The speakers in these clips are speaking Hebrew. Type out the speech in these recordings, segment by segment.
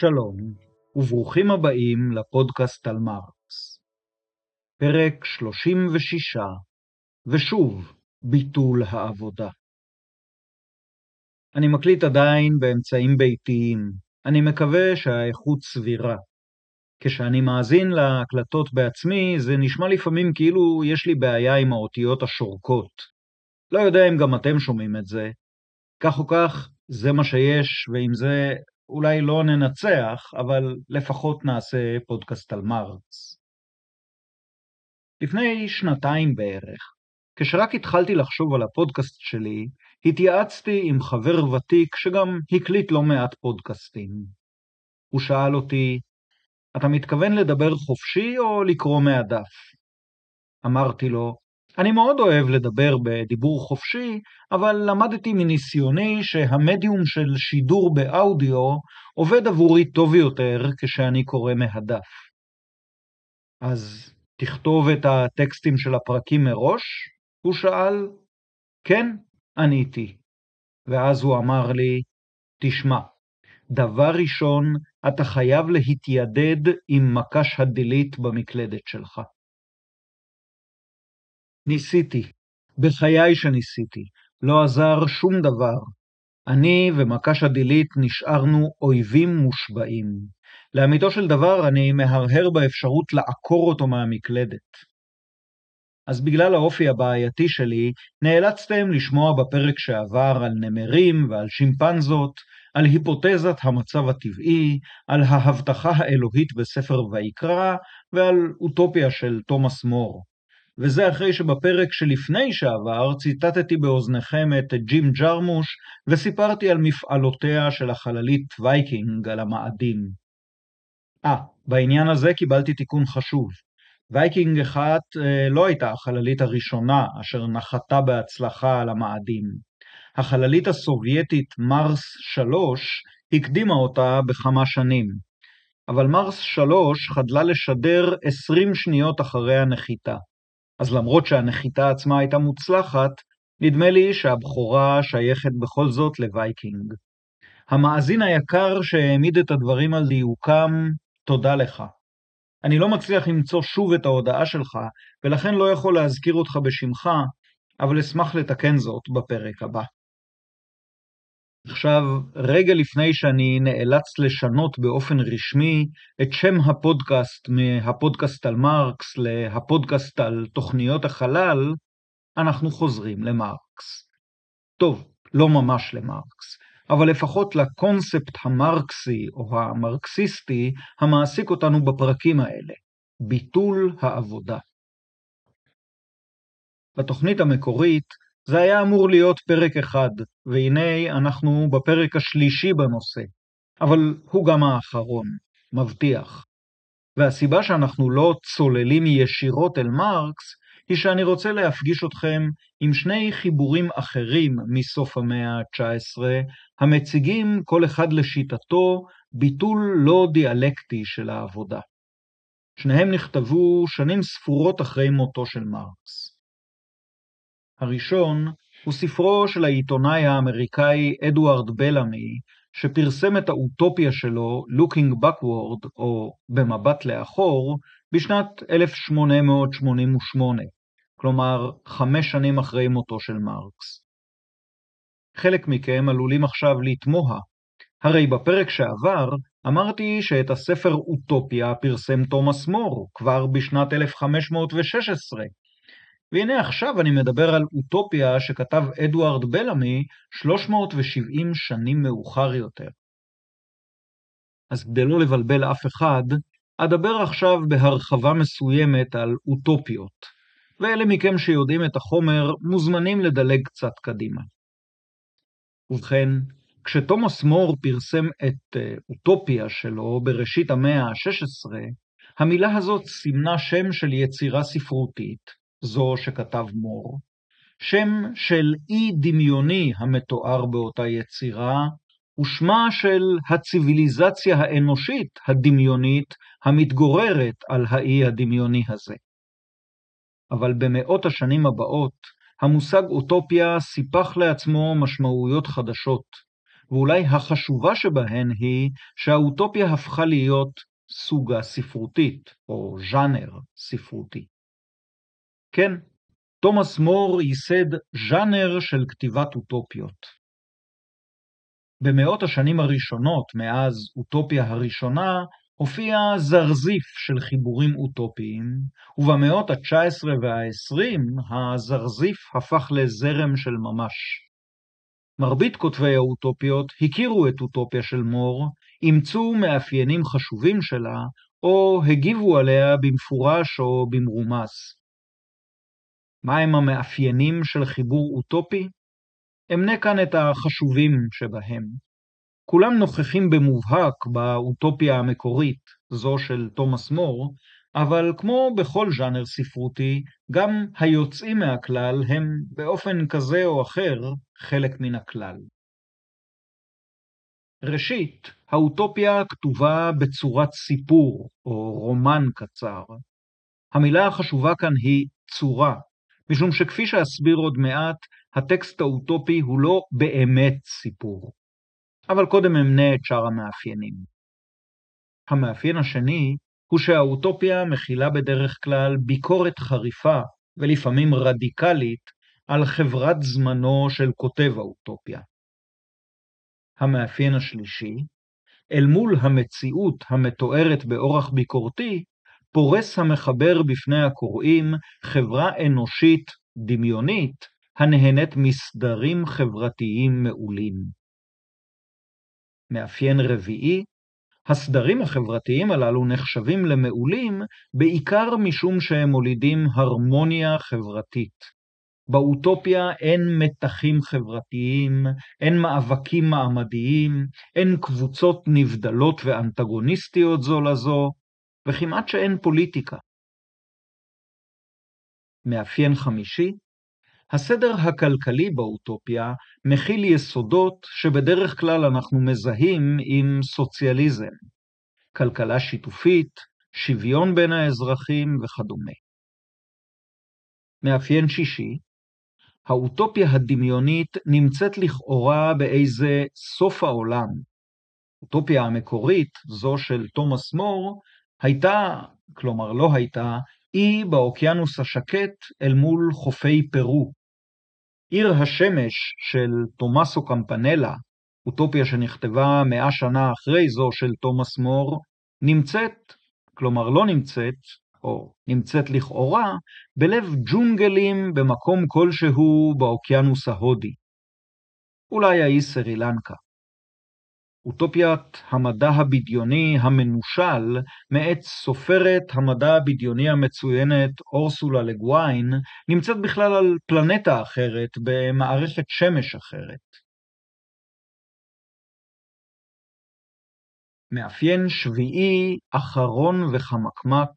Shalom. וברוכים הבאים לפודקאסט על מרקס. פרק 36, ושוב, ביטול העבודה. אני מקליט עדיין באמצעים ביתיים, אני מקווה שהאיכות סבירה. כשאני מאזין להקלטות בעצמי, זה נשמע לפעמים כאילו יש לי בעיה עם האותיות השורקות. לא יודע אם גם אתם שומעים את זה. כך או כך, זה מה שיש, ועם זה אולי לא ננצח, אבל לפחות נעשה פודקאסט על מרקס. לפני שנתיים בערך, כשרק התחלתי לחשוב על הפודקאסט שלי, התייעצתי עם חבר ותיק שגם הקליט לא מעט פודקאסטים. הוא שאל אותי, אתה מתכוון לדבר חופשי או לקרוא מהדף? אמרתי לו, אני מאוד אוהב לדבר בדיבור חופשי, אבל למדתי מניסיוני שהמדיום של שידור באודיו עובד עבורי טוב יותר כשאני קורא מהדף. אז תכתוב את הטקסטים של הפרקים מראש? הוא שאל. כן, עניתי. ואז הוא אמר לי, תשמע, דבר ראשון, אתה חייב להתיידד עם מקש הדילית במקלדת שלך. ניסיתי, בחיי שניסיתי, לא עזר שום דבר. אני ומקש הדילית נשארנו אויבים מושבעים. לאמיתו של דבר, אני מהרהר באפשרות לעקור אותו מהמקלדת. אז בגלל האופי הבעייתי שלי, נאלצתם לשמוע בפרק שעבר על נמרים ועל שימפנזות, על היפותזת המצב הטבעי, על ההבטחה האלוהית בספר ויקרא, ועל אוטופיה של תומאס מור. וזה אחרי שבפרק שלפני שעבר ציטטתי באוזניכם את ג'ים ג'רמוש וסיפרתי על מפעלותיה של החללית וייקינג על המאדים. אה, בעניין הזה קיבלתי תיקון חשוב. וייקינג 1 אה, לא הייתה החללית הראשונה אשר נחתה בהצלחה על המאדים. החללית הסובייטית מרס 3 הקדימה אותה בכמה שנים. אבל מרס 3 חדלה לשדר 20 שניות אחרי הנחיתה. אז למרות שהנחיתה עצמה הייתה מוצלחת, נדמה לי שהבכורה שייכת בכל זאת לווייקינג. המאזין היקר שהעמיד את הדברים על דיוקם, תודה לך. אני לא מצליח למצוא שוב את ההודעה שלך, ולכן לא יכול להזכיר אותך בשמך, אבל אשמח לתקן זאת בפרק הבא. עכשיו, רגע לפני שאני נאלץ לשנות באופן רשמי את שם הפודקאסט מהפודקאסט על מרקס להפודקאסט על תוכניות החלל, אנחנו חוזרים למרקס. טוב, לא ממש למרקס, אבל לפחות לקונספט המרקסי או המרקסיסטי המעסיק אותנו בפרקים האלה, ביטול העבודה. בתוכנית המקורית זה היה אמור להיות פרק אחד, והנה אנחנו בפרק השלישי בנושא, אבל הוא גם האחרון, מבטיח. והסיבה שאנחנו לא צוללים ישירות אל מרקס, היא שאני רוצה להפגיש אתכם עם שני חיבורים אחרים מסוף המאה ה-19, המציגים כל אחד לשיטתו ביטול לא דיאלקטי של העבודה. שניהם נכתבו שנים ספורות אחרי מותו של מרקס. הראשון הוא ספרו של העיתונאי האמריקאי אדוארד בלאמי, שפרסם את האוטופיה שלו Looking Backward, או במבט לאחור, בשנת 1888, כלומר חמש שנים אחרי מותו של מרקס. חלק מכם עלולים עכשיו לתמוה, הרי בפרק שעבר אמרתי שאת הספר אוטופיה פרסם תומאס מור כבר בשנת 1516, והנה עכשיו אני מדבר על אוטופיה שכתב אדוארד בלעמי 370 שנים מאוחר יותר. אז כדי לא לבלבל אף אחד, אדבר עכשיו בהרחבה מסוימת על אוטופיות, ואלה מכם שיודעים את החומר מוזמנים לדלג קצת קדימה. ובכן, כשתומאס מור פרסם את אה, אוטופיה שלו בראשית המאה ה-16, המילה הזאת סימנה שם של יצירה ספרותית, זו שכתב מור, שם של אי דמיוני המתואר באותה יצירה, ושמה של הציוויליזציה האנושית הדמיונית המתגוררת על האי הדמיוני הזה. אבל במאות השנים הבאות, המושג אוטופיה סיפח לעצמו משמעויות חדשות, ואולי החשובה שבהן היא שהאוטופיה הפכה להיות סוגה ספרותית, או ז'אנר ספרותי. כן, תומאס מור ייסד ז'אנר של כתיבת אוטופיות. במאות השנים הראשונות מאז אוטופיה הראשונה, הופיע זרזיף של חיבורים אוטופיים, ובמאות ה-19 וה-20 הזרזיף הפך לזרם של ממש. מרבית כותבי האוטופיות הכירו את אוטופיה של מור, אימצו מאפיינים חשובים שלה, או הגיבו עליה במפורש או במרומז. מהם המאפיינים של חיבור אוטופי? אמנה כאן את החשובים שבהם. כולם נוכחים במובהק באוטופיה המקורית, זו של תומאס מור, אבל כמו בכל ז'אנר ספרותי, גם היוצאים מהכלל הם באופן כזה או אחר חלק מן הכלל. ראשית, האוטופיה כתובה בצורת סיפור או רומן קצר. המילה החשובה כאן היא צורה, משום שכפי שאסביר עוד מעט, הטקסט האוטופי הוא לא באמת סיפור. אבל קודם אמנה את שאר המאפיינים. המאפיין השני הוא שהאוטופיה מכילה בדרך כלל ביקורת חריפה ולפעמים רדיקלית על חברת זמנו של כותב האוטופיה. המאפיין השלישי, אל מול המציאות המתוארת באורח ביקורתי, פורס המחבר בפני הקוראים חברה אנושית דמיונית הנהנית מסדרים חברתיים מעולים. מאפיין רביעי, הסדרים החברתיים הללו נחשבים למעולים בעיקר משום שהם מולידים הרמוניה חברתית. באוטופיה אין מתחים חברתיים, אין מאבקים מעמדיים, אין קבוצות נבדלות ואנטגוניסטיות זו לזו, וכמעט שאין פוליטיקה. מאפיין חמישי, הסדר הכלכלי באוטופיה מכיל יסודות שבדרך כלל אנחנו מזהים עם סוציאליזם, כלכלה שיתופית, שוויון בין האזרחים וכדומה. מאפיין שישי, האוטופיה הדמיונית נמצאת לכאורה באיזה סוף העולם. אוטופיה המקורית, זו של תומאס מור, הייתה, כלומר לא הייתה, אי באוקיינוס השקט אל מול חופי פרו. עיר השמש של תומאסו קמפנלה, אוטופיה שנכתבה מאה שנה אחרי זו של תומאס מור, נמצאת, כלומר לא נמצאת, או נמצאת לכאורה, בלב ג'ונגלים במקום כלשהו באוקיינוס ההודי. אולי האי סרילנקה. אוטופיית המדע הבדיוני המנושל מאת סופרת המדע הבדיוני המצוינת אורסולה לגוויין, נמצאת בכלל על פלנטה אחרת, במערכת שמש אחרת. מאפיין שביעי, אחרון וחמקמק.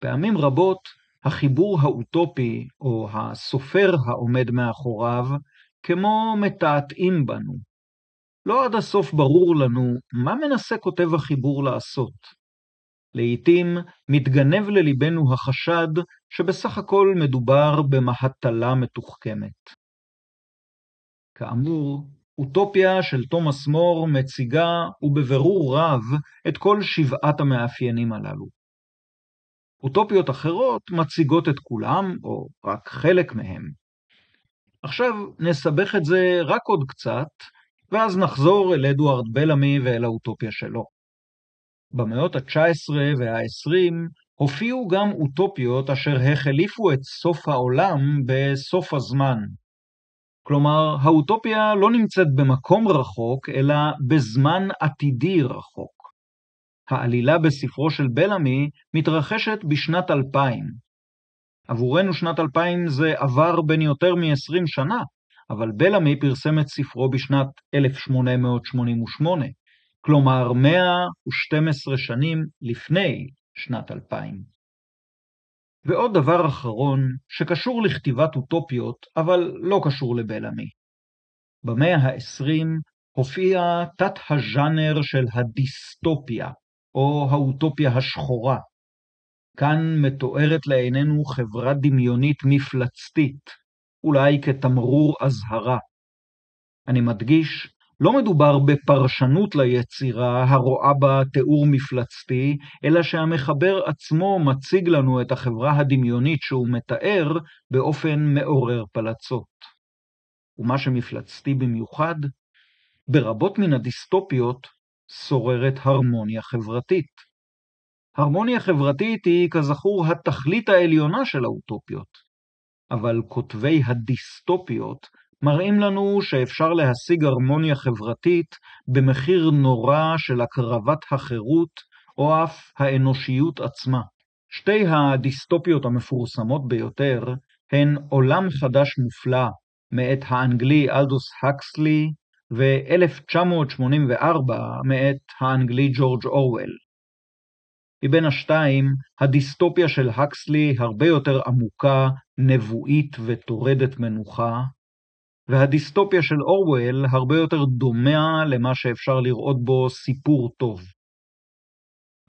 פעמים רבות החיבור האוטופי או הסופר העומד מאחוריו כמו מתעתעים בנו. לא עד הסוף ברור לנו מה מנסה כותב החיבור לעשות. לעתים מתגנב לליבנו החשד שבסך הכל מדובר במהטלה מתוחכמת. כאמור, אוטופיה של תומאס מור מציגה, ובבירור רב, את כל שבעת המאפיינים הללו. אוטופיות אחרות מציגות את כולם, או רק חלק מהם. עכשיו נסבך את זה רק עוד קצת, ואז נחזור אל אדוארד בלמי ואל האוטופיה שלו. במאות ה-19 וה-20 הופיעו גם אוטופיות אשר החליפו את סוף העולם בסוף הזמן. כלומר, האוטופיה לא נמצאת במקום רחוק, אלא בזמן עתידי רחוק. העלילה בספרו של בלמי מתרחשת בשנת 2000. עבורנו שנת 2000 זה עבר בין יותר מ-20 שנה, אבל בלעמי פרסם את ספרו בשנת 1888, כלומר 112 שנים לפני שנת 2000. ועוד דבר אחרון, שקשור לכתיבת אוטופיות, אבל לא קשור לבלעמי. במאה ה-20 הופיע תת-הז'אנר של הדיסטופיה, או האוטופיה השחורה. כאן מתוארת לעינינו חברה דמיונית מפלצתית, אולי כתמרור אזהרה. אני מדגיש, לא מדובר בפרשנות ליצירה הרואה בה תיאור מפלצתי, אלא שהמחבר עצמו מציג לנו את החברה הדמיונית שהוא מתאר באופן מעורר פלצות. ומה שמפלצתי במיוחד, ברבות מן הדיסטופיות שוררת הרמוניה חברתית. הרמוניה חברתית היא, כזכור, התכלית העליונה של האוטופיות, אבל כותבי הדיסטופיות מראים לנו שאפשר להשיג הרמוניה חברתית במחיר נורא של הקרבת החירות או אף האנושיות עצמה. שתי הדיסטופיות המפורסמות ביותר הן עולם חדש מופלא מאת האנגלי אלדוס הקסלי ו-1984 מאת האנגלי ג'ורג' אורוול. מבין השתיים, הדיסטופיה של הקסלי הרבה יותר עמוקה, נבואית וטורדת מנוחה, והדיסטופיה של אורוול הרבה יותר דומה למה שאפשר לראות בו סיפור טוב.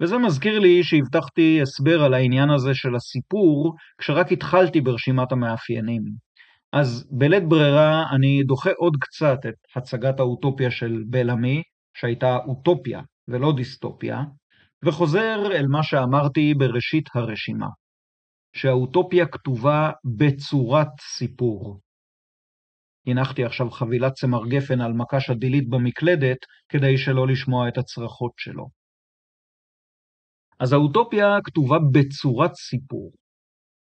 וזה מזכיר לי שהבטחתי הסבר על העניין הזה של הסיפור, כשרק התחלתי ברשימת המאפיינים. אז בלית ברירה אני דוחה עוד קצת את הצגת האוטופיה של בלעמי, שהייתה אוטופיה ולא דיסטופיה, וחוזר אל מה שאמרתי בראשית הרשימה, שהאוטופיה כתובה בצורת סיפור. הנחתי עכשיו חבילת צמר גפן על מקש הדילית במקלדת, כדי שלא לשמוע את הצרחות שלו. אז האוטופיה כתובה בצורת סיפור.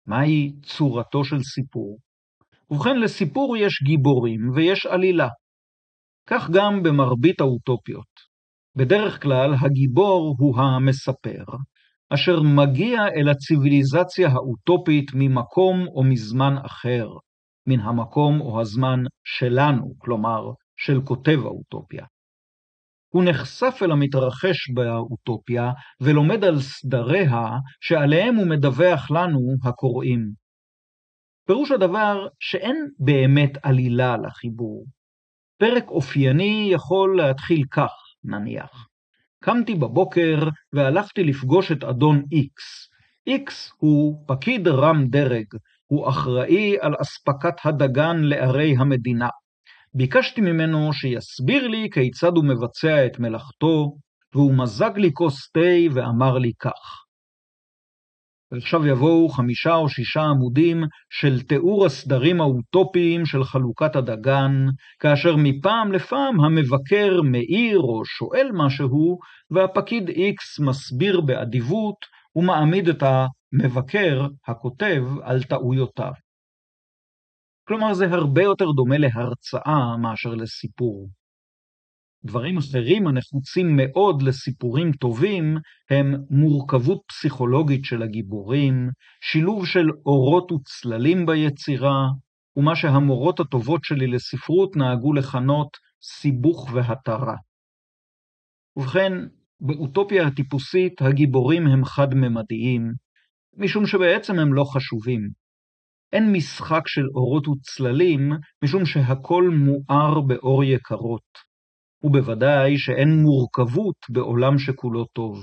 מהי צורתו של סיפור? ובכן, לסיפור יש גיבורים ויש עלילה. כך גם במרבית האוטופיות. בדרך כלל הגיבור הוא המספר, אשר מגיע אל הציוויליזציה האוטופית ממקום או מזמן אחר, מן המקום או הזמן שלנו, כלומר, של כותב האוטופיה. הוא נחשף אל המתרחש באוטופיה ולומד על סדריה שעליהם הוא מדווח לנו, הקוראים. פירוש הדבר שאין באמת עלילה לחיבור. פרק אופייני יכול להתחיל כך, נניח. קמתי בבוקר והלכתי לפגוש את אדון איקס. איקס הוא פקיד רם דרג, הוא אחראי על אספקת הדגן לערי המדינה. ביקשתי ממנו שיסביר לי כיצד הוא מבצע את מלאכתו, והוא מזג לי כוס תה ואמר לי כך: ועכשיו יבואו חמישה או שישה עמודים של תיאור הסדרים האוטופיים של חלוקת הדגן, כאשר מפעם לפעם המבקר מעיר או שואל משהו, והפקיד איקס מסביר באדיבות ומעמיד את המבקר, הכותב, על טעויותיו. כלומר, זה הרבה יותר דומה להרצאה מאשר לסיפור. דברים אחרים הנחוצים מאוד לסיפורים טובים הם מורכבות פסיכולוגית של הגיבורים, שילוב של אורות וצללים ביצירה, ומה שהמורות הטובות שלי לספרות נהגו לכנות סיבוך והתרה. ובכן, באוטופיה הטיפוסית הגיבורים הם חד-ממדיים, משום שבעצם הם לא חשובים. אין משחק של אורות וצללים, משום שהכל מואר באור יקרות. ובוודאי שאין מורכבות בעולם שכולו טוב.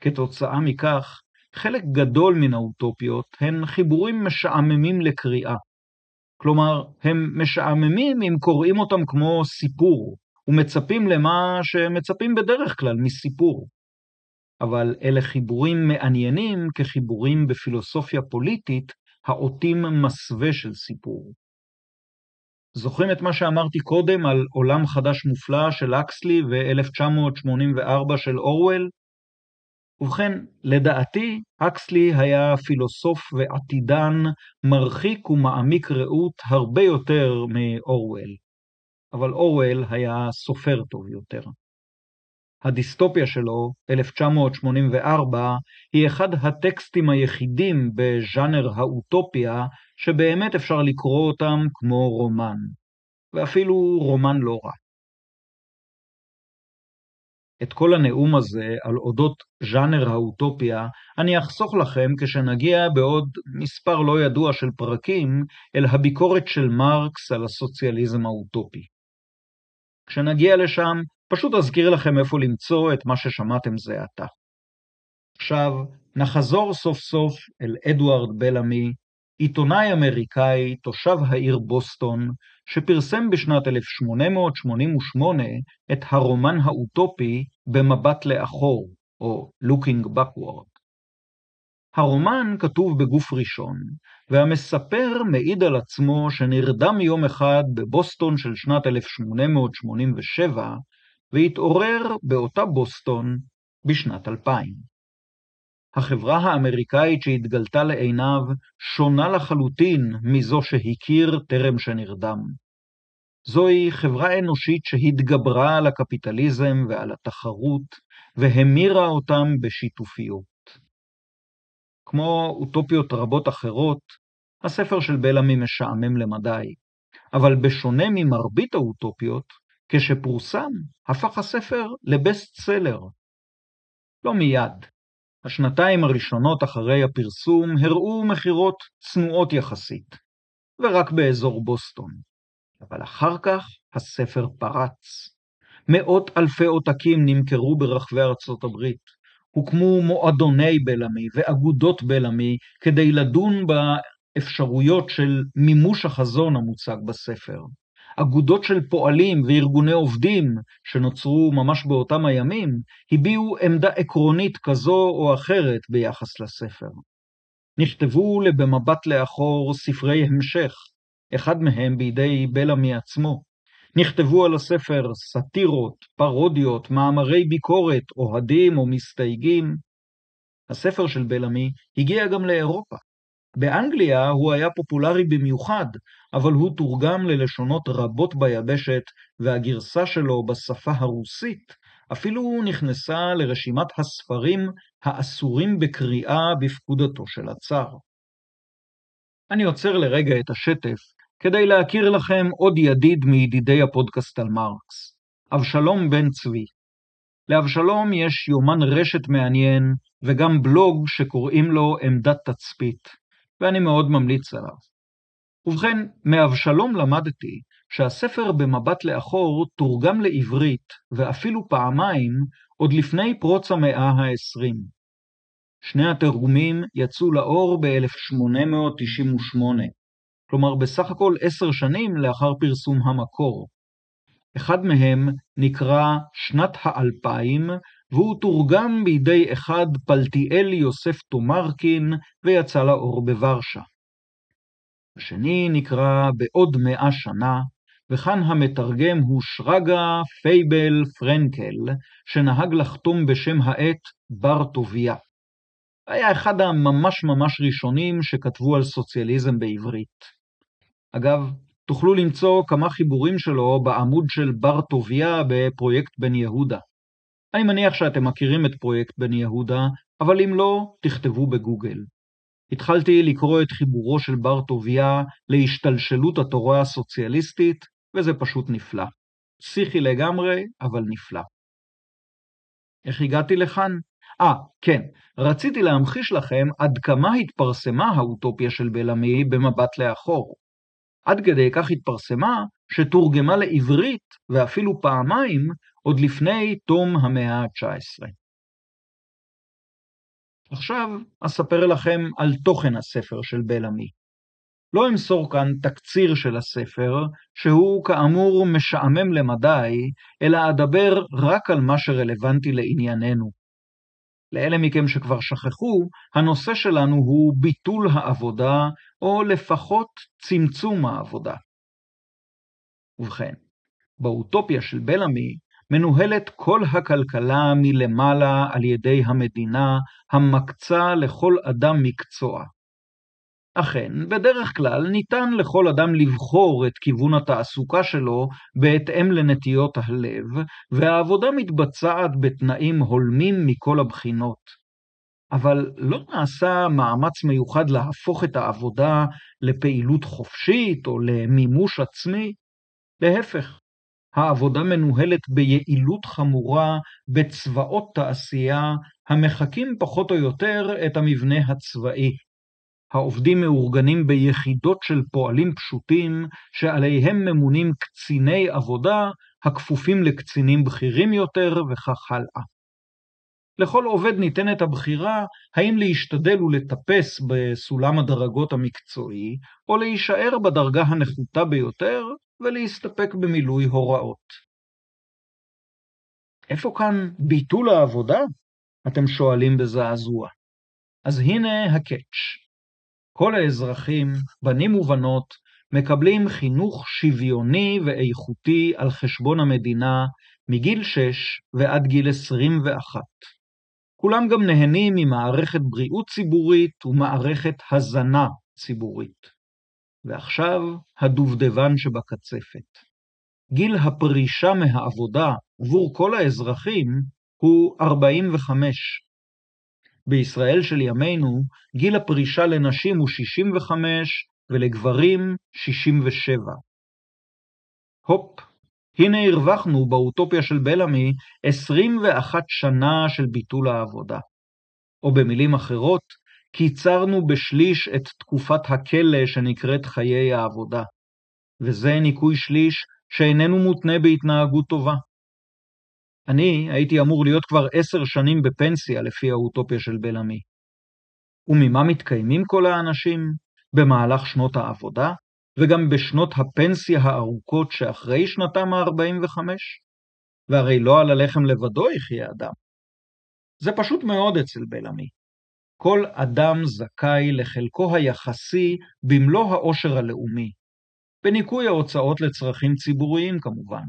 כתוצאה מכך, חלק גדול מן האוטופיות הן חיבורים משעממים לקריאה. כלומר, הם משעממים אם קוראים אותם כמו סיפור, ומצפים למה שמצפים בדרך כלל מסיפור. אבל אלה חיבורים מעניינים כחיבורים בפילוסופיה פוליטית, העוטים מסווה של סיפור. זוכרים את מה שאמרתי קודם על עולם חדש מופלא של אקסלי ו-1984 של אורוול? ובכן, לדעתי, אקסלי היה פילוסוף ועתידן מרחיק ומעמיק ראות הרבה יותר מאורוול, אבל אורוול היה סופר טוב יותר. הדיסטופיה שלו, 1984, היא אחד הטקסטים היחידים בז'אנר האוטופיה שבאמת אפשר לקרוא אותם כמו רומן. ואפילו רומן לא רע. את כל הנאום הזה על אודות ז'אנר האוטופיה אני אחסוך לכם כשנגיע בעוד מספר לא ידוע של פרקים אל הביקורת של מרקס על הסוציאליזם האוטופי. כשנגיע לשם, פשוט אזכיר לכם איפה למצוא את מה ששמעתם זה עתה. עכשיו, נחזור סוף סוף אל אדוארד בלעמי, עיתונאי אמריקאי, תושב העיר בוסטון, שפרסם בשנת 1888 את הרומן האוטופי במבט לאחור, או Looking Backward. הרומן כתוב בגוף ראשון, והמספר מעיד על עצמו שנרדם יום אחד בבוסטון של שנת 1887, והתעורר באותה בוסטון בשנת 2000. החברה האמריקאית שהתגלתה לעיניו שונה לחלוטין מזו שהכיר טרם שנרדם. זוהי חברה אנושית שהתגברה על הקפיטליזם ועל התחרות, והמירה אותם בשיתופיות. כמו אוטופיות רבות אחרות, הספר של בלעמי משעמם למדי, אבל בשונה ממרבית האוטופיות, כשפורסם, הפך הספר לבסט סלר. לא מיד. השנתיים הראשונות אחרי הפרסום הראו מכירות צנועות יחסית, ורק באזור בוסטון. אבל אחר כך הספר פרץ. מאות אלפי עותקים נמכרו ברחבי ארצות הברית. הוקמו מועדוני בלעמי ואגודות בלעמי כדי לדון באפשרויות של מימוש החזון המוצג בספר. אגודות של פועלים וארגוני עובדים שנוצרו ממש באותם הימים, הביעו עמדה עקרונית כזו או אחרת ביחס לספר. נכתבו לבמבט לאחור ספרי המשך, אחד מהם בידי בלעמי עצמו. נכתבו על הספר סאטירות, פרודיות, מאמרי ביקורת, אוהדים או מסתייגים. הספר של בלעמי הגיע גם לאירופה. באנגליה הוא היה פופולרי במיוחד, אבל הוא תורגם ללשונות רבות ביבשת, והגרסה שלו בשפה הרוסית אפילו נכנסה לרשימת הספרים האסורים בקריאה בפקודתו של הצאר. אני עוצר לרגע את השטף כדי להכיר לכם עוד ידיד מידידי הפודקאסט על מרקס, אבשלום בן צבי. לאבשלום יש יומן רשת מעניין וגם בלוג שקוראים לו עמדת תצפית, ואני מאוד ממליץ עליו. ובכן, מאבשלום למדתי שהספר במבט לאחור תורגם לעברית, ואפילו פעמיים, עוד לפני פרוץ המאה ה-20. שני התרגומים יצאו לאור ב-1898, כלומר בסך הכל עשר שנים לאחר פרסום המקור. אחד מהם נקרא שנת האלפיים, והוא תורגם בידי אחד פלטיאל יוסף תומרקין, ויצא לאור בוורשה. השני נקרא בעוד מאה שנה, וכאן המתרגם הוא שרגא פייבל פרנקל, שנהג לחתום בשם העט בר טוביה. היה אחד הממש ממש ראשונים שכתבו על סוציאליזם בעברית. אגב, תוכלו למצוא כמה חיבורים שלו בעמוד של בר טוביה בפרויקט בן יהודה. אני מניח שאתם מכירים את פרויקט בן יהודה, אבל אם לא, תכתבו בגוגל. התחלתי לקרוא את חיבורו של בר טוביה להשתלשלות התורה הסוציאליסטית, וזה פשוט נפלא. פסיכי לגמרי, אבל נפלא. איך הגעתי לכאן? אה, כן, רציתי להמחיש לכם עד כמה התפרסמה האוטופיה של בלעמי במבט לאחור. עד כדי כך התפרסמה, שתורגמה לעברית, ואפילו פעמיים, עוד לפני תום המאה ה-19. עכשיו אספר לכם על תוכן הספר של בלעמי. לא אמסור כאן תקציר של הספר, שהוא כאמור משעמם למדי, אלא אדבר רק על מה שרלוונטי לענייננו. לאלה מכם שכבר שכחו, הנושא שלנו הוא ביטול העבודה, או לפחות צמצום העבודה. ובכן, באוטופיה של בלעמי מנוהלת כל הכלכלה מלמעלה על ידי המדינה, המקצה לכל אדם מקצוע. אכן, בדרך כלל ניתן לכל אדם לבחור את כיוון התעסוקה שלו בהתאם לנטיות הלב, והעבודה מתבצעת בתנאים הולמים מכל הבחינות. אבל לא נעשה מאמץ מיוחד להפוך את העבודה לפעילות חופשית או למימוש עצמי. להפך, העבודה מנוהלת ביעילות חמורה בצבאות תעשייה המחקים פחות או יותר את המבנה הצבאי. העובדים מאורגנים ביחידות של פועלים פשוטים, שעליהם ממונים קציני עבודה, הכפופים לקצינים בכירים יותר, וכך הלאה. לכל עובד ניתנת הבחירה האם להשתדל ולטפס בסולם הדרגות המקצועי, או להישאר בדרגה הנחותה ביותר ולהסתפק במילוי הוראות. איפה כאן ביטול העבודה? אתם שואלים בזעזוע. אז הנה הקאץ'. כל האזרחים, בנים ובנות, מקבלים חינוך שוויוני ואיכותי על חשבון המדינה מגיל 6 ועד גיל 21. כולם גם נהנים ממערכת בריאות ציבורית ומערכת הזנה ציבורית. ועכשיו הדובדבן שבקצפת. גיל הפרישה מהעבודה עבור כל האזרחים הוא 45. בישראל של ימינו, גיל הפרישה לנשים הוא 65 ולגברים 67. הופ, הנה הרווחנו באוטופיה של בלעמי 21 שנה של ביטול העבודה. או במילים אחרות, קיצרנו בשליש את תקופת הכלא שנקראת חיי העבודה. וזה ניכוי שליש שאיננו מותנה בהתנהגות טובה. אני הייתי אמור להיות כבר עשר שנים בפנסיה לפי האוטופיה של בלעמי. וממה מתקיימים כל האנשים? במהלך שנות העבודה, וגם בשנות הפנסיה הארוכות שאחרי שנתם ה-45? והרי לא על הלחם לבדו יחיה אדם. זה פשוט מאוד אצל בלעמי. כל אדם זכאי לחלקו היחסי במלוא העושר הלאומי, בניכוי ההוצאות לצרכים ציבוריים כמובן.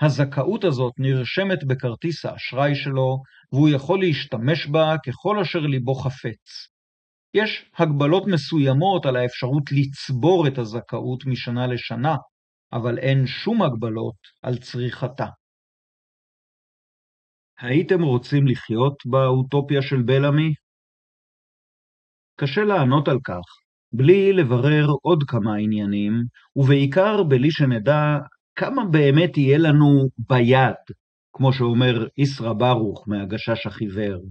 הזכאות הזאת נרשמת בכרטיס האשראי שלו, והוא יכול להשתמש בה ככל אשר ליבו חפץ. יש הגבלות מסוימות על האפשרות לצבור את הזכאות משנה לשנה, אבל אין שום הגבלות על צריכתה. הייתם רוצים לחיות באוטופיה של בלעמי? קשה לענות על כך, בלי לברר עוד כמה עניינים, ובעיקר בלי שנדע כמה באמת יהיה לנו ביד, כמו שאומר איסרא ברוך מהגשש החיוור.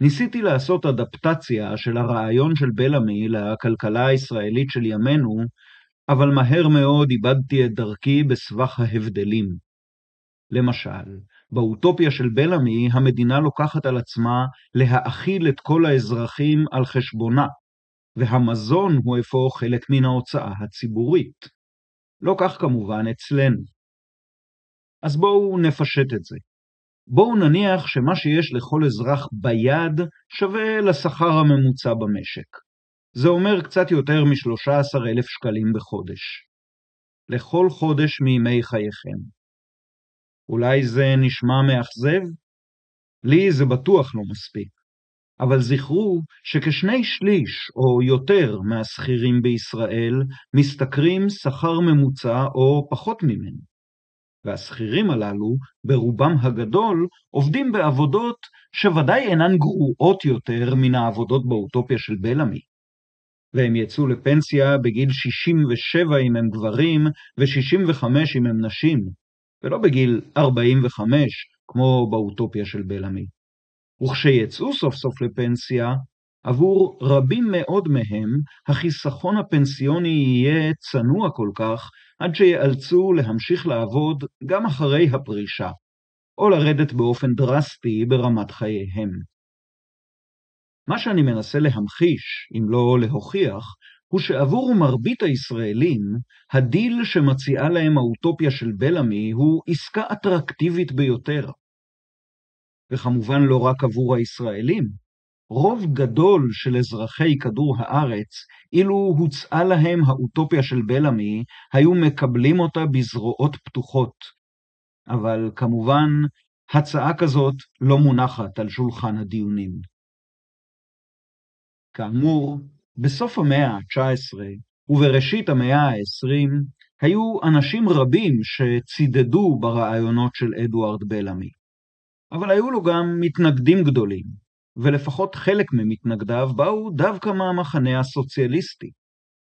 ניסיתי לעשות אדפטציה של הרעיון של בלעמי לכלכלה הישראלית של ימינו, אבל מהר מאוד איבדתי את דרכי בסבך ההבדלים. למשל, באוטופיה של בלעמי המדינה לוקחת על עצמה להאכיל את כל האזרחים על חשבונה, והמזון הוא אפוא חלק מן ההוצאה הציבורית. לא כך כמובן אצלנו. אז בואו נפשט את זה. בואו נניח שמה שיש לכל אזרח ביד שווה לשכר הממוצע במשק. זה אומר קצת יותר מ-13,000 שקלים בחודש. לכל חודש מימי חייכם. אולי זה נשמע מאכזב? לי זה בטוח לא מספיק. אבל זכרו שכשני שליש או יותר מהשכירים בישראל משתכרים שכר ממוצע או פחות ממנו. והשכירים הללו, ברובם הגדול, עובדים בעבודות שוודאי אינן גרועות יותר מן העבודות באוטופיה של בלעמי. והם יצאו לפנסיה בגיל 67 אם הם גברים ו-65 אם הם נשים, ולא בגיל 45 כמו באוטופיה של בלעמי. וכשיצאו סוף סוף לפנסיה, עבור רבים מאוד מהם, החיסכון הפנסיוני יהיה צנוע כל כך, עד שיאלצו להמשיך לעבוד גם אחרי הפרישה, או לרדת באופן דרסטי ברמת חייהם. מה שאני מנסה להמחיש, אם לא להוכיח, הוא שעבור מרבית הישראלים, הדיל שמציעה להם האוטופיה של בלאמי הוא עסקה אטרקטיבית ביותר. וכמובן לא רק עבור הישראלים. רוב גדול של אזרחי כדור הארץ, אילו הוצעה להם האוטופיה של בלעמי, היו מקבלים אותה בזרועות פתוחות. אבל כמובן, הצעה כזאת לא מונחת על שולחן הדיונים. כאמור, בסוף המאה ה-19 ובראשית המאה ה-20 היו אנשים רבים שצידדו ברעיונות של אדוארד בלעמי. אבל היו לו גם מתנגדים גדולים, ולפחות חלק ממתנגדיו באו דווקא מהמחנה הסוציאליסטי.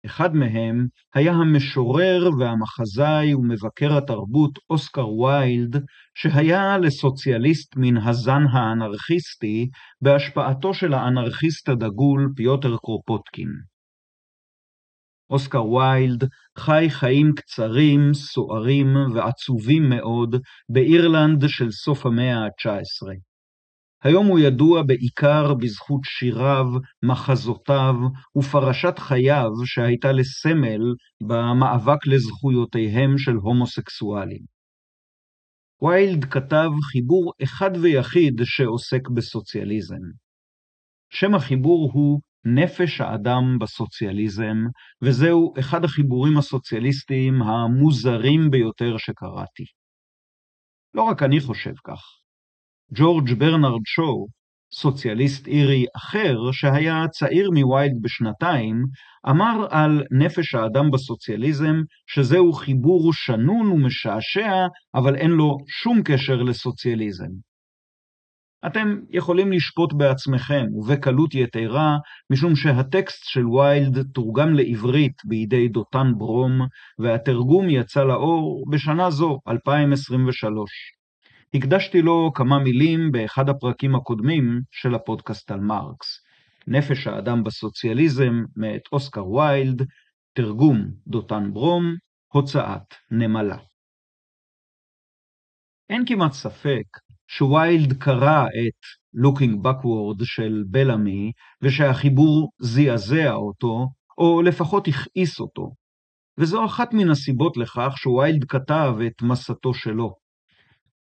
אחד מהם היה המשורר והמחזאי ומבקר התרבות אוסקר ויילד, שהיה לסוציאליסט מן הזן האנרכיסטי, בהשפעתו של האנרכיסט הדגול פיוטר קרופוטקין. אוסקר ויילד חי חיים קצרים, סוערים ועצובים מאוד באירלנד של סוף המאה ה-19. היום הוא ידוע בעיקר בזכות שיריו, מחזותיו ופרשת חייו שהייתה לסמל במאבק לזכויותיהם של הומוסקסואלים. ויילד כתב חיבור אחד ויחיד שעוסק בסוציאליזם. שם החיבור הוא נפש האדם בסוציאליזם, וזהו אחד החיבורים הסוציאליסטיים המוזרים ביותר שקראתי. לא רק אני חושב כך. ג'ורג' ברנרד שואו, סוציאליסט אירי אחר שהיה צעיר מווילד בשנתיים, אמר על נפש האדם בסוציאליזם שזהו חיבור שנון ומשעשע, אבל אין לו שום קשר לסוציאליזם. אתם יכולים לשפוט בעצמכם, ובקלות יתרה, משום שהטקסט של ויילד תורגם לעברית בידי דותן ברום, והתרגום יצא לאור בשנה זו, 2023. הקדשתי לו כמה מילים באחד הפרקים הקודמים של הפודקאסט על מרקס. נפש האדם בסוציאליזם, מאת אוסקר ויילד, תרגום דותן ברום, הוצאת נמלה. אין כמעט ספק שוויילד קרא את Looking Backward של בלעמי, ושהחיבור זעזע אותו, או לפחות הכעיס אותו. וזו אחת מן הסיבות לכך שוויילד כתב את מסתו שלו.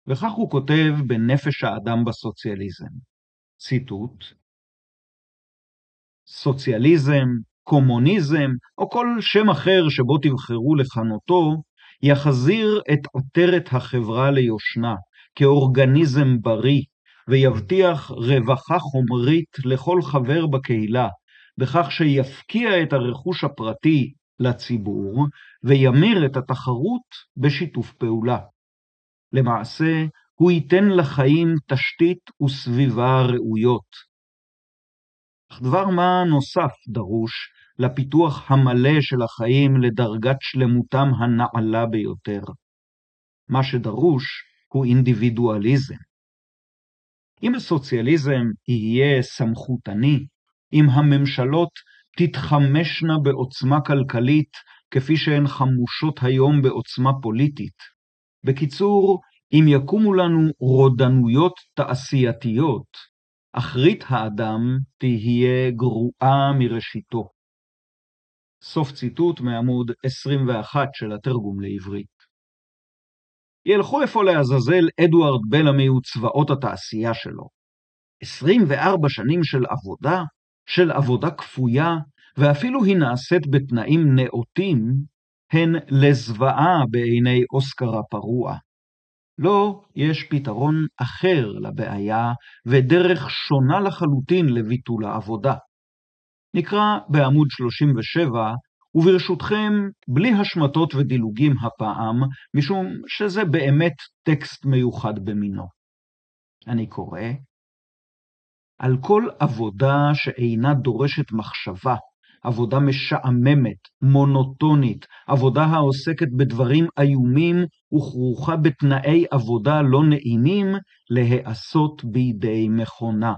וכך הוא כותב בנפש האדם בסוציאליזם. ציטוט: סוציאליזם, קומוניזם, או כל שם אחר שבו תבחרו לכנותו, יחזיר את עטרת החברה ליושנה, כאורגניזם בריא, ויבטיח רווחה חומרית לכל חבר בקהילה, בכך שיפקיע את הרכוש הפרטי לציבור, וימיר את התחרות בשיתוף פעולה. למעשה, הוא ייתן לחיים תשתית וסביבה ראויות. אך דבר מה נוסף דרוש לפיתוח המלא של החיים לדרגת שלמותם הנעלה ביותר. מה שדרוש הוא אינדיבידואליזם. אם הסוציאליזם יהיה סמכותני, אם הממשלות תתחמשנה בעוצמה כלכלית כפי שהן חמושות היום בעוצמה פוליטית, בקיצור, אם יקומו לנו רודנויות תעשייתיות, אחרית האדם תהיה גרועה מראשיתו. סוף ציטוט מעמוד 21 של התרגום לעברית. ילכו אפוא לעזאזל אדוארד בלמי וצבאות התעשייה שלו. 24 שנים של עבודה, של עבודה כפויה, ואפילו היא נעשית בתנאים נאותים, הן לזוועה בעיני אוסקר הפרוע. לא, יש פתרון אחר לבעיה ודרך שונה לחלוטין לביטול העבודה. נקרא בעמוד 37 וברשותכם, בלי השמטות ודילוגים הפעם, משום שזה באמת טקסט מיוחד במינו. אני קורא, על כל עבודה שאינה דורשת מחשבה, עבודה משעממת, מונוטונית, עבודה העוסקת בדברים איומים וכרוכה בתנאי עבודה לא נעימים, להיעשות בידי מכונה.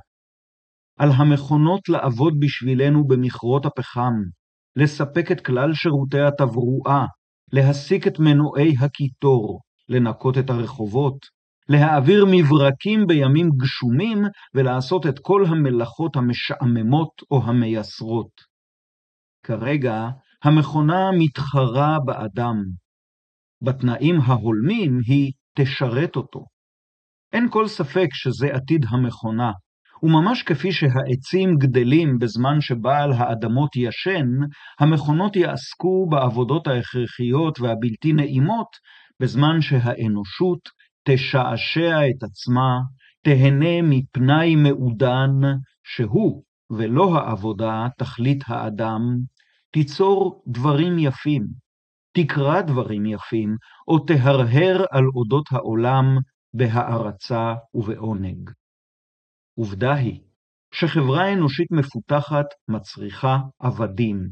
על המכונות לעבוד בשבילנו במכרות הפחם, לספק את כלל שירותי התברואה, להסיק את מנועי הקיטור, לנקות את הרחובות, להעביר מברקים בימים גשומים ולעשות את כל המלאכות המשעממות או המייסרות. כרגע המכונה מתחרה באדם. בתנאים ההולמים היא תשרת אותו. אין כל ספק שזה עתיד המכונה, וממש כפי שהעצים גדלים בזמן שבעל האדמות ישן, המכונות יעסקו בעבודות ההכרחיות והבלתי נעימות, בזמן שהאנושות תשעשע את עצמה, תהנה מפנאי מעודן, שהוא, ולא העבודה, תכלית האדם, תיצור דברים יפים, תקרא דברים יפים, או תהרהר על אודות העולם בהערצה ובעונג. עובדה היא שחברה אנושית מפותחת מצריכה עבדים.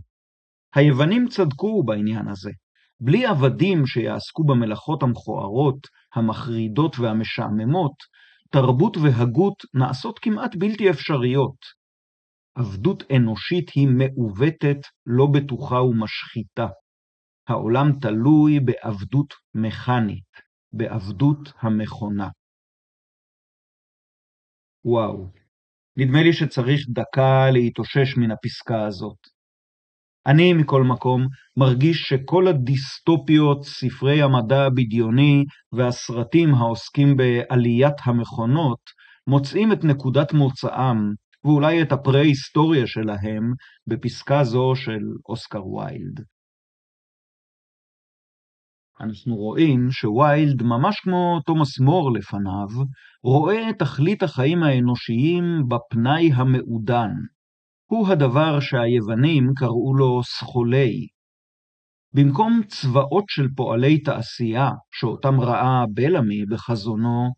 היוונים צדקו בעניין הזה. בלי עבדים שיעסקו במלאכות המכוערות, המחרידות והמשעממות, תרבות והגות נעשות כמעט בלתי אפשריות. עבדות אנושית היא מעוותת, לא בטוחה ומשחיתה. העולם תלוי בעבדות מכנית, בעבדות המכונה. וואו, נדמה לי שצריך דקה להתאושש מן הפסקה הזאת. אני, מכל מקום, מרגיש שכל הדיסטופיות, ספרי המדע הבדיוני והסרטים העוסקים בעליית המכונות, מוצאים את נקודת מוצאם, ואולי את הפרה-היסטוריה שלהם, בפסקה זו של אוסקר ויילד. אנחנו רואים שוויילד, ממש כמו תומאס מור לפניו, רואה את תכלית החיים האנושיים בפנאי המעודן. הוא הדבר שהיוונים קראו לו סחולי. במקום צבאות של פועלי תעשייה, שאותם ראה בלמי בחזונו,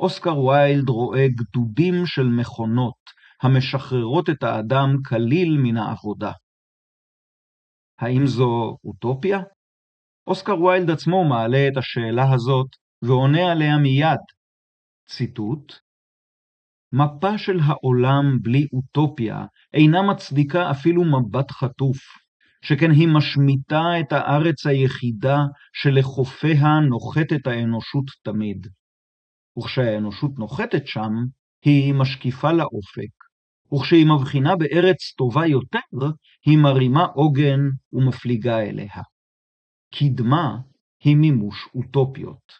אוסקר ויילד רואה גדודים של מכונות, המשחררות את האדם כליל מן העבודה. האם זו אוטופיה? אוסקר ויילד עצמו מעלה את השאלה הזאת ועונה עליה מיד. ציטוט: מפה של העולם בלי אוטופיה אינה מצדיקה אפילו מבט חטוף, שכן היא משמיטה את הארץ היחידה שלחופיה נוחתת האנושות תמיד. וכשהאנושות נוחתת שם, היא משקיפה לאופק, וכשהיא מבחינה בארץ טובה יותר, היא מרימה עוגן ומפליגה אליה. קדמה היא מימוש אוטופיות.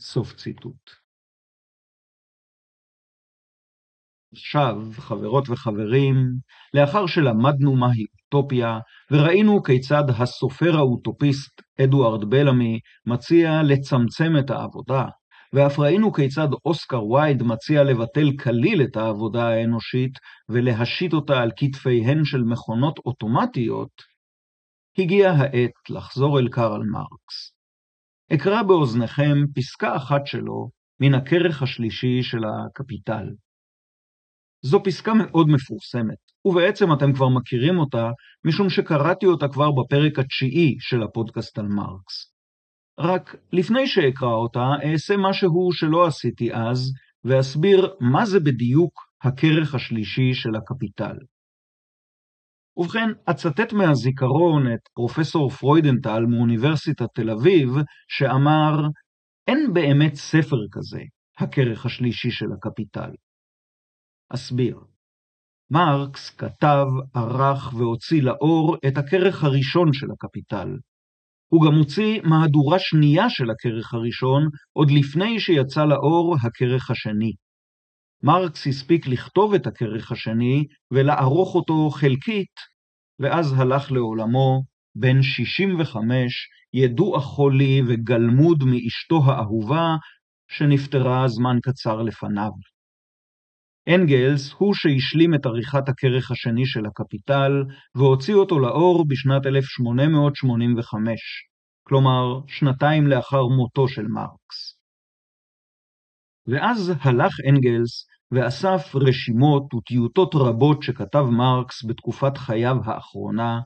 סוף ציטוט. עכשיו, חברות וחברים, לאחר שלמדנו מהי אוטופיה, וראינו כיצד הסופר האוטופיסט אדוארד בלמי מציע לצמצם את העבודה, ואף ראינו כיצד אוסקר וייד מציע לבטל כליל את העבודה האנושית ולהשית אותה על כתפיהן של מכונות אוטומטיות, הגיעה העת לחזור אל קרל מרקס. אקרא באוזניכם פסקה אחת שלו מן הכרך השלישי של הקפיטל. זו פסקה מאוד מפורסמת, ובעצם אתם כבר מכירים אותה, משום שקראתי אותה כבר בפרק התשיעי של הפודקאסט על מרקס. רק לפני שאקרא אותה, אעשה משהו שלא עשיתי אז, ואסביר מה זה בדיוק הכרך השלישי של הקפיטל. ובכן, אצטט מהזיכרון את פרופסור פרוידנטל מאוניברסיטת תל אביב, שאמר, אין באמת ספר כזה, הכרך השלישי של הקפיטל. אסביר. מרקס כתב, ערך והוציא לאור את הכרך הראשון של הקפיטל. הוא גם הוציא מהדורה שנייה של הכרך הראשון, עוד לפני שיצא לאור הכרך השני. מרקס הספיק לכתוב את הכרך השני ולערוך אותו חלקית, ואז הלך לעולמו בן 65, ידוע חולי וגלמוד מאשתו האהובה, שנפטרה זמן קצר לפניו. אנגלס הוא שהשלים את עריכת הכרך השני של הקפיטל, והוציא אותו לאור בשנת 1885, כלומר שנתיים לאחר מותו של מרקס. ואז הלך אנגלס ואסף רשימות וטיוטות רבות שכתב מרקס בתקופת חייו האחרונה,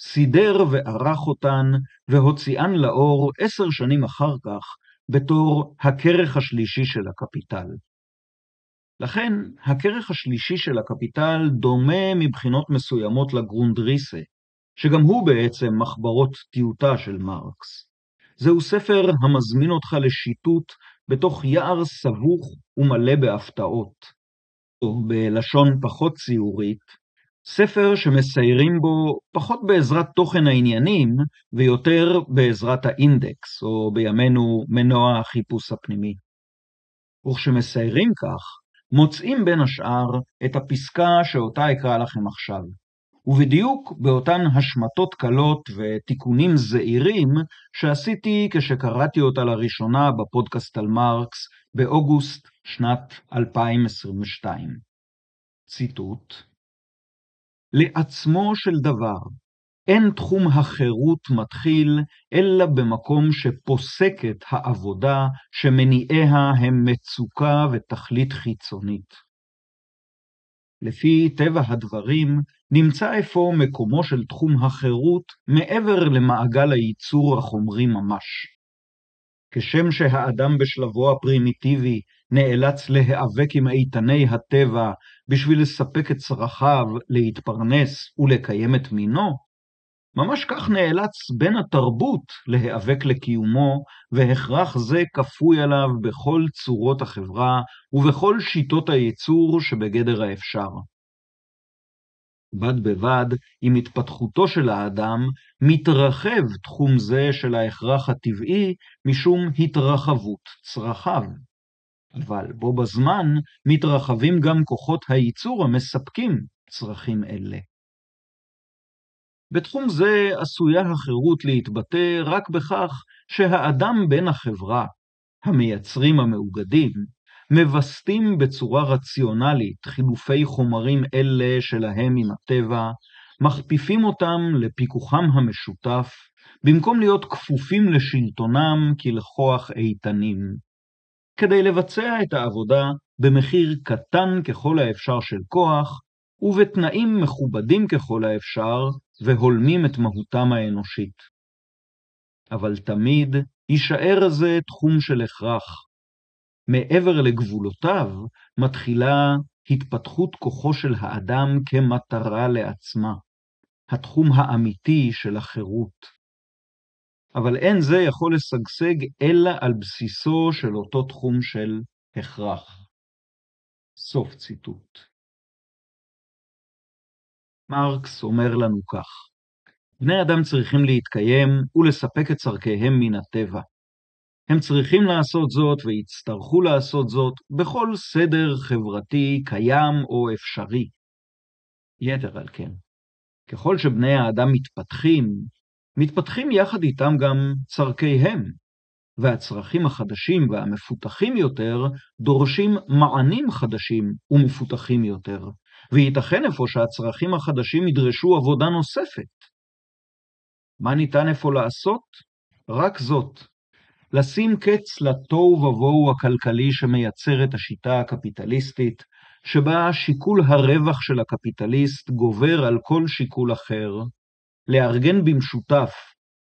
סידר וערך אותן והוציאן לאור עשר שנים אחר כך בתור הכרך השלישי של הקפיטל. לכן, הכרך השלישי של הקפיטל דומה מבחינות מסוימות לגרונדריסה, שגם הוא בעצם מחברות טיוטה של מרקס. זהו ספר המזמין אותך לשיטוט בתוך יער סבוך ומלא בהפתעות, או בלשון פחות ציורית, ספר שמסיירים בו פחות בעזרת תוכן העניינים, ויותר בעזרת האינדקס, או בימינו מנוע החיפוש הפנימי. וכשמסיירים כך, מוצאים בין השאר את הפסקה שאותה אקרא לכם עכשיו, ובדיוק באותן השמטות קלות ותיקונים זעירים שעשיתי כשקראתי אותה לראשונה בפודקאסט על מרקס באוגוסט שנת 2022. ציטוט: לעצמו של דבר, אין תחום החירות מתחיל אלא במקום שפוסקת העבודה שמניעיה הם מצוקה ותכלית חיצונית. לפי טבע הדברים, נמצא אפוא מקומו של תחום החירות מעבר למעגל הייצור החומרי ממש. כשם שהאדם בשלבו הפרימיטיבי נאלץ להיאבק עם איתני הטבע בשביל לספק את צרכיו, להתפרנס ולקיים את מינו, ממש כך נאלץ בן התרבות להיאבק לקיומו, והכרח זה כפוי עליו בכל צורות החברה ובכל שיטות הייצור שבגדר האפשר. בד בבד עם התפתחותו של האדם, מתרחב תחום זה של ההכרח הטבעי משום התרחבות צרכיו. אבל בו בזמן מתרחבים גם כוחות הייצור המספקים צרכים אלה. בתחום זה עשויה החירות להתבטא רק בכך שהאדם בן החברה, המייצרים המאוגדים, מווסתים בצורה רציונלית חילופי חומרים אלה שלהם עם הטבע, מכפיפים אותם לפיקוחם המשותף, במקום להיות כפופים לשלטונם כלכוח איתנים. כדי לבצע את העבודה במחיר קטן ככל האפשר של כוח, ובתנאים מכובדים ככל האפשר, והולמים את מהותם האנושית. אבל תמיד יישאר זה תחום של הכרח. מעבר לגבולותיו מתחילה התפתחות כוחו של האדם כמטרה לעצמה, התחום האמיתי של החירות. אבל אין זה יכול לשגשג אלא על בסיסו של אותו תחום של הכרח. סוף ציטוט. מרקס אומר לנו כך: בני אדם צריכים להתקיים ולספק את צורכיהם מן הטבע. הם צריכים לעשות זאת ויצטרכו לעשות זאת בכל סדר חברתי קיים או אפשרי. יתר על כן, ככל שבני האדם מתפתחים, מתפתחים יחד איתם גם צורכיהם, והצרכים החדשים והמפותחים יותר דורשים מענים חדשים ומפותחים יותר, וייתכן אפוא שהצרכים החדשים ידרשו עבודה נוספת. מה ניתן אפוא לעשות? רק זאת, לשים קץ לתוהו ובוהו הכלכלי שמייצר את השיטה הקפיטליסטית, שבה שיקול הרווח של הקפיטליסט גובר על כל שיקול אחר, לארגן במשותף,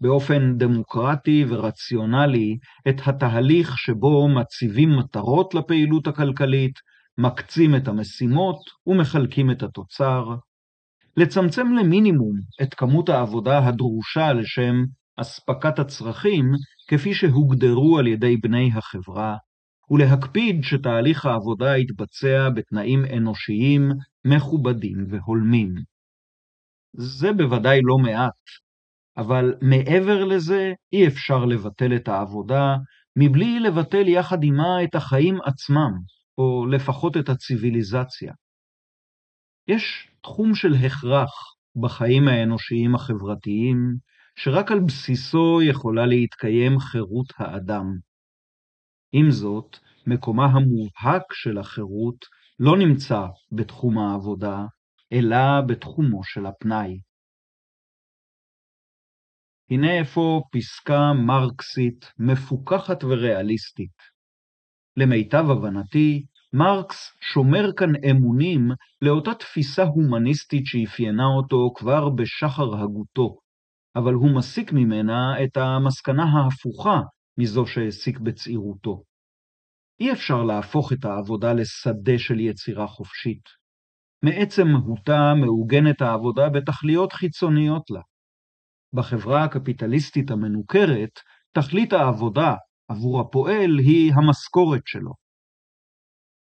באופן דמוקרטי ורציונלי, את התהליך שבו מציבים מטרות לפעילות הכלכלית, מקצים את המשימות ומחלקים את התוצר, לצמצם למינימום את כמות העבודה הדרושה לשם אספקת הצרכים כפי שהוגדרו על ידי בני החברה, ולהקפיד שתהליך העבודה יתבצע בתנאים אנושיים מכובדים והולמים. זה בוודאי לא מעט, אבל מעבר לזה אי אפשר לבטל את העבודה מבלי לבטל יחד עמה את החיים עצמם, או לפחות את הציוויליזציה. יש תחום של הכרח בחיים האנושיים החברתיים, שרק על בסיסו יכולה להתקיים חירות האדם. עם זאת, מקומה המובהק של החירות לא נמצא בתחום העבודה, אלא בתחומו של הפנאי. הנה אפוא פסקה מרקסית מפוכחת וריאליסטית. למיטב הבנתי, מרקס שומר כאן אמונים לאותה תפיסה הומניסטית שאפיינה אותו כבר בשחר הגותו, אבל הוא מסיק ממנה את המסקנה ההפוכה מזו שהסיק בצעירותו. אי אפשר להפוך את העבודה לשדה של יצירה חופשית. מעצם מהותה מעוגנת העבודה בתכליות חיצוניות לה. בחברה הקפיטליסטית המנוכרת, תכלית העבודה עבור הפועל היא המשכורת שלו.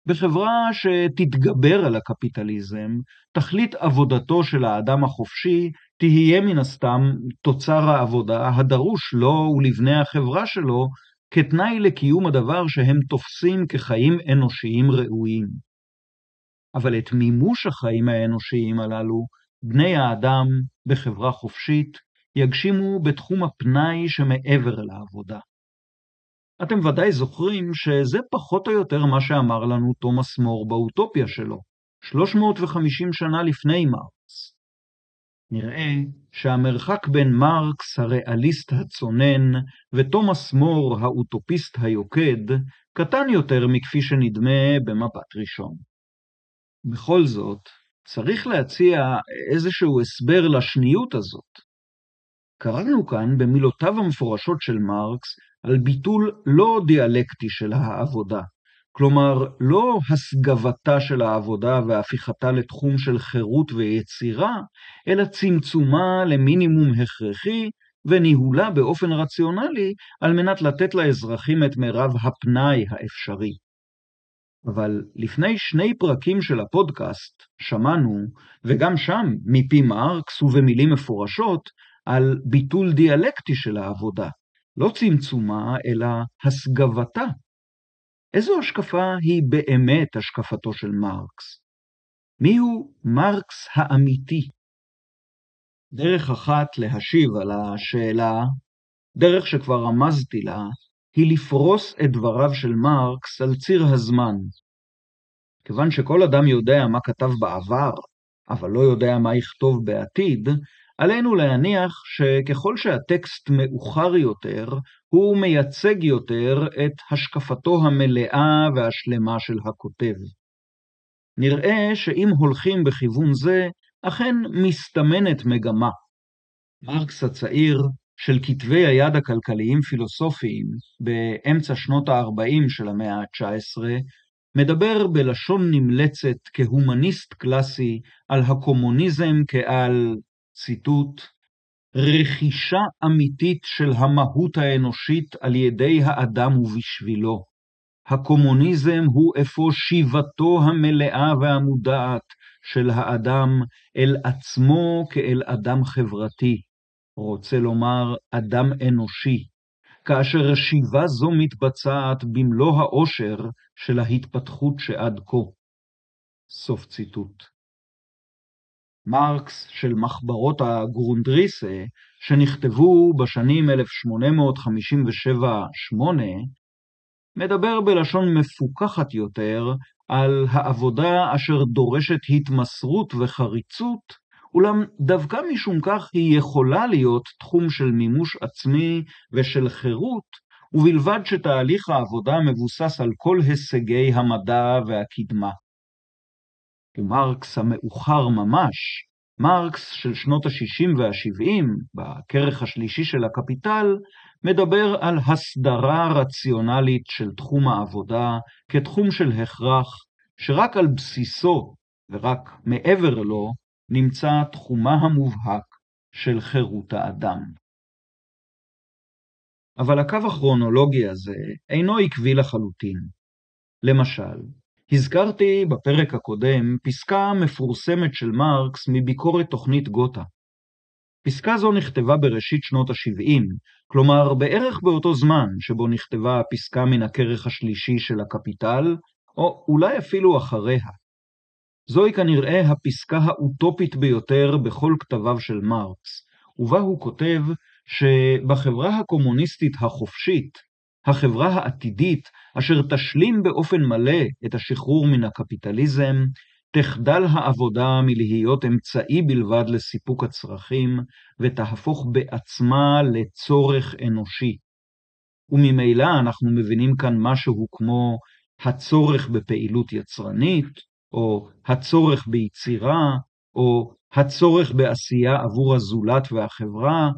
בחברה שתתגבר על הקפיטליזם, תכלית עבודתו של האדם החופשי תהיה מן הסתם תוצר העבודה הדרוש לו ולבני החברה שלו כתנאי לקיום הדבר שהם תופסים כחיים אנושיים ראויים. אבל את מימוש החיים האנושיים הללו, בני האדם בחברה חופשית יגשימו בתחום הפנאי שמעבר לעבודה. אתם ודאי זוכרים שזה פחות או יותר מה שאמר לנו תומאס מור באוטופיה שלו, 350 שנה לפני מרקס. נראה שהמרחק בין מרקס הריאליסט הצונן ותומאס מור האוטופיסט היוקד קטן יותר מכפי שנדמה במבט ראשון. בכל זאת, צריך להציע איזשהו הסבר לשניות הזאת. קראנו כאן במילותיו המפורשות של מרקס על ביטול לא דיאלקטי של העבודה, כלומר לא הסגבתה של העבודה והפיכתה לתחום של חירות ויצירה, אלא צמצומה למינימום הכרחי וניהולה באופן רציונלי על מנת לתת לאזרחים את מירב הפנאי האפשרי. אבל לפני שני פרקים של הפודקאסט שמענו, וגם שם מפי מרקס ובמילים מפורשות, על ביטול דיאלקטי של העבודה, לא צמצומה, אלא הסגבתה. איזו השקפה היא באמת השקפתו של מרקס? מיהו מרקס האמיתי? דרך אחת להשיב על השאלה, דרך שכבר רמזתי לה, היא לפרוס את דבריו של מרקס על ציר הזמן. כיוון שכל אדם יודע מה כתב בעבר, אבל לא יודע מה יכתוב בעתיד, עלינו להניח שככל שהטקסט מאוחר יותר, הוא מייצג יותר את השקפתו המלאה והשלמה של הכותב. נראה שאם הולכים בכיוון זה, אכן מסתמנת מגמה. מרקס הצעיר, של כתבי היד הכלכליים-פילוסופיים באמצע שנות ה-40 של המאה ה-19, מדבר בלשון נמלצת כהומניסט קלאסי על הקומוניזם כעל, ציטוט, רכישה אמיתית של המהות האנושית על ידי האדם ובשבילו. הקומוניזם הוא אפוא שיבתו המלאה והמודעת של האדם אל עצמו כאל אדם חברתי, רוצה לומר אדם אנושי, כאשר שיבה זו מתבצעת במלוא העושר של ההתפתחות שעד כה. סוף ציטוט. מרקס של מחברות הגרונדריסה, שנכתבו בשנים 1857-8, מדבר בלשון מפוכחת יותר על העבודה אשר דורשת התמסרות וחריצות, אולם דווקא משום כך היא יכולה להיות תחום של מימוש עצמי ושל חירות, ובלבד שתהליך העבודה מבוסס על כל הישגי המדע והקדמה. ומרקס המאוחר ממש, מרקס של שנות ה-60 וה-70, בכרך השלישי של הקפיטל, מדבר על הסדרה רציונלית של תחום העבודה כתחום של הכרח, שרק על בסיסו ורק מעבר לו נמצא תחומה המובהק של חירות האדם. אבל הקו הכרונולוגי הזה אינו עקבי לחלוטין. למשל, הזכרתי בפרק הקודם פסקה מפורסמת של מרקס מביקורת תוכנית גותה. פסקה זו נכתבה בראשית שנות ה-70, כלומר בערך באותו זמן שבו נכתבה הפסקה מן הכרך השלישי של הקפיטל, או אולי אפילו אחריה. זוהי כנראה הפסקה האוטופית ביותר בכל כתביו של מרקס, ובה הוא כותב שבחברה הקומוניסטית החופשית, החברה העתידית, אשר תשלים באופן מלא את השחרור מן הקפיטליזם, תחדל העבודה מלהיות אמצעי בלבד לסיפוק הצרכים, ותהפוך בעצמה לצורך אנושי. וממילא אנחנו מבינים כאן משהו כמו הצורך בפעילות יצרנית, או הצורך ביצירה, או הצורך בעשייה עבור הזולת והחברה,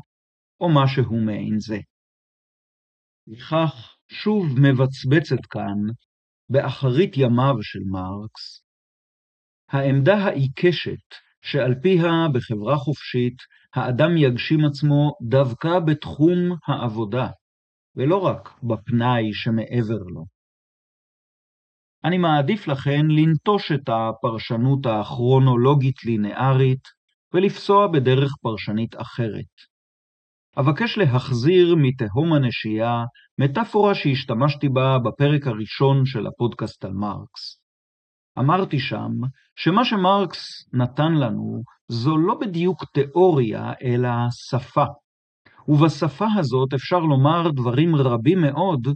או משהו מעין זה. לכך שוב מבצבצת כאן, באחרית ימיו של מרקס, העמדה העיקשת שעל פיה בחברה חופשית האדם יגשים עצמו דווקא בתחום העבודה, ולא רק בפנאי שמעבר לו. אני מעדיף לכן לנטוש את הפרשנות הכרונולוגית-לינארית ולפסוע בדרך פרשנית אחרת. אבקש להחזיר מתהום הנשייה מטאפורה שהשתמשתי בה בפרק הראשון של הפודקאסט על מרקס. אמרתי שם שמה שמרקס נתן לנו זו לא בדיוק תיאוריה, אלא שפה. ובשפה הזאת אפשר לומר דברים רבים מאוד,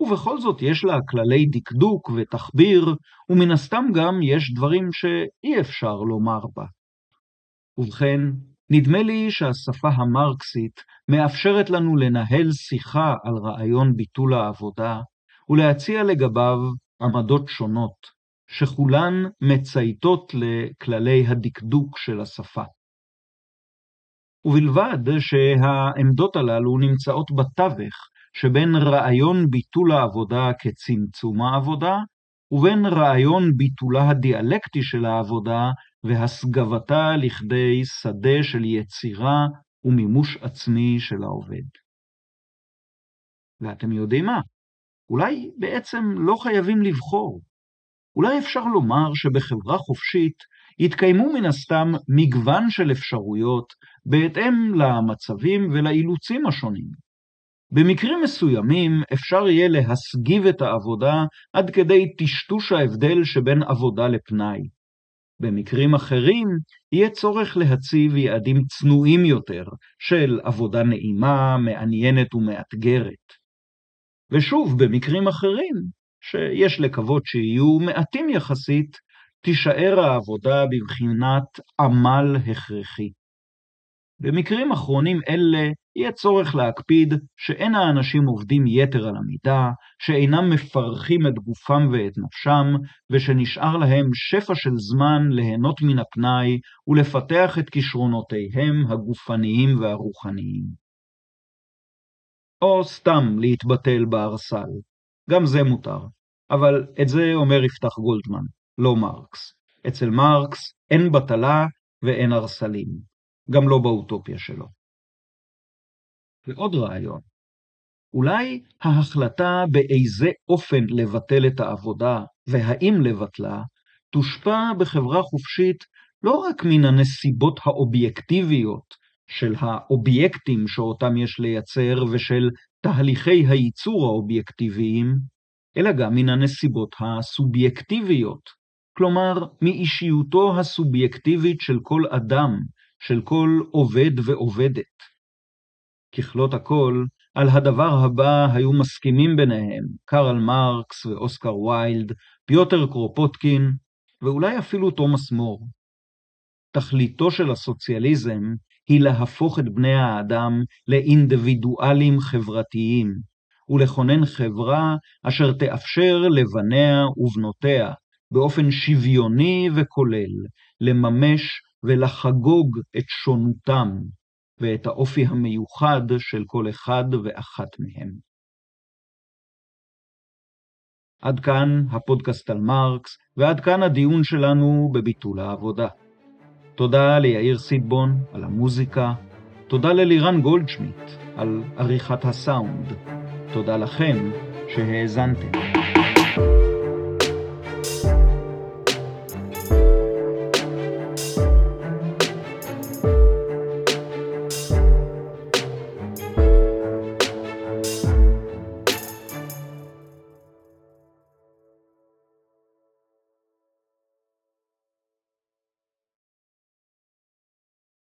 ובכל זאת יש לה כללי דקדוק ותחביר, ומן הסתם גם יש דברים שאי אפשר לומר בה. ובכן, נדמה לי שהשפה המרקסית מאפשרת לנו לנהל שיחה על רעיון ביטול העבודה, ולהציע לגביו עמדות שונות, שכולן מצייתות לכללי הדקדוק של השפה. ובלבד שהעמדות הללו נמצאות בתווך שבין רעיון ביטול העבודה כצמצום העבודה, ובין רעיון ביטולה הדיאלקטי של העבודה והסגבתה לכדי שדה של יצירה ומימוש עצמי של העובד. ואתם יודעים מה? אולי בעצם לא חייבים לבחור. אולי אפשר לומר שבחברה חופשית יתקיימו מן הסתם מגוון של אפשרויות בהתאם למצבים ולאילוצים השונים. במקרים מסוימים אפשר יהיה להסגיב את העבודה עד כדי טשטוש ההבדל שבין עבודה לפנאי. במקרים אחרים יהיה צורך להציב יעדים צנועים יותר של עבודה נעימה, מעניינת ומאתגרת. ושוב, במקרים אחרים, שיש לקוות שיהיו מעטים יחסית, תישאר העבודה בבחינת עמל הכרחי. במקרים אחרונים אלה יהיה צורך להקפיד שאין האנשים עובדים יתר על המידה, שאינם מפרכים את גופם ואת נפשם, ושנשאר להם שפע של זמן ליהנות מן הפנאי ולפתח את כישרונותיהם הגופניים והרוחניים. או סתם להתבטל בארסל, גם זה מותר, אבל את זה אומר יפתח גולדמן, לא מרקס. אצל מרקס אין בטלה ואין ארסלים, גם לא באוטופיה שלו. ועוד רעיון, אולי ההחלטה באיזה אופן לבטל את העבודה והאם לבטלה, תושפע בחברה חופשית לא רק מן הנסיבות האובייקטיביות של האובייקטים שאותם יש לייצר ושל תהליכי הייצור האובייקטיביים, אלא גם מן הנסיבות הסובייקטיביות, כלומר מאישיותו הסובייקטיבית של כל אדם, של כל עובד ועובדת. ככלות הכל, על הדבר הבא היו מסכימים ביניהם קרל מרקס ואוסקר ויילד, פיוטר קרופוטקין, ואולי אפילו תומאס מור. תכליתו של הסוציאליזם היא להפוך את בני האדם לאינדיבידואלים חברתיים, ולכונן חברה אשר תאפשר לבניה ובנותיה, באופן שוויוני וכולל, לממש ולחגוג את שונותם, ואת האופי המיוחד של כל אחד ואחת מהם. עד כאן הפודקאסט על מרקס, ועד כאן הדיון שלנו בביטול העבודה. תודה ליאיר סיטבון על המוזיקה, תודה ללירן גולדשמיט על עריכת הסאונד. תודה לכם שהאזנתם.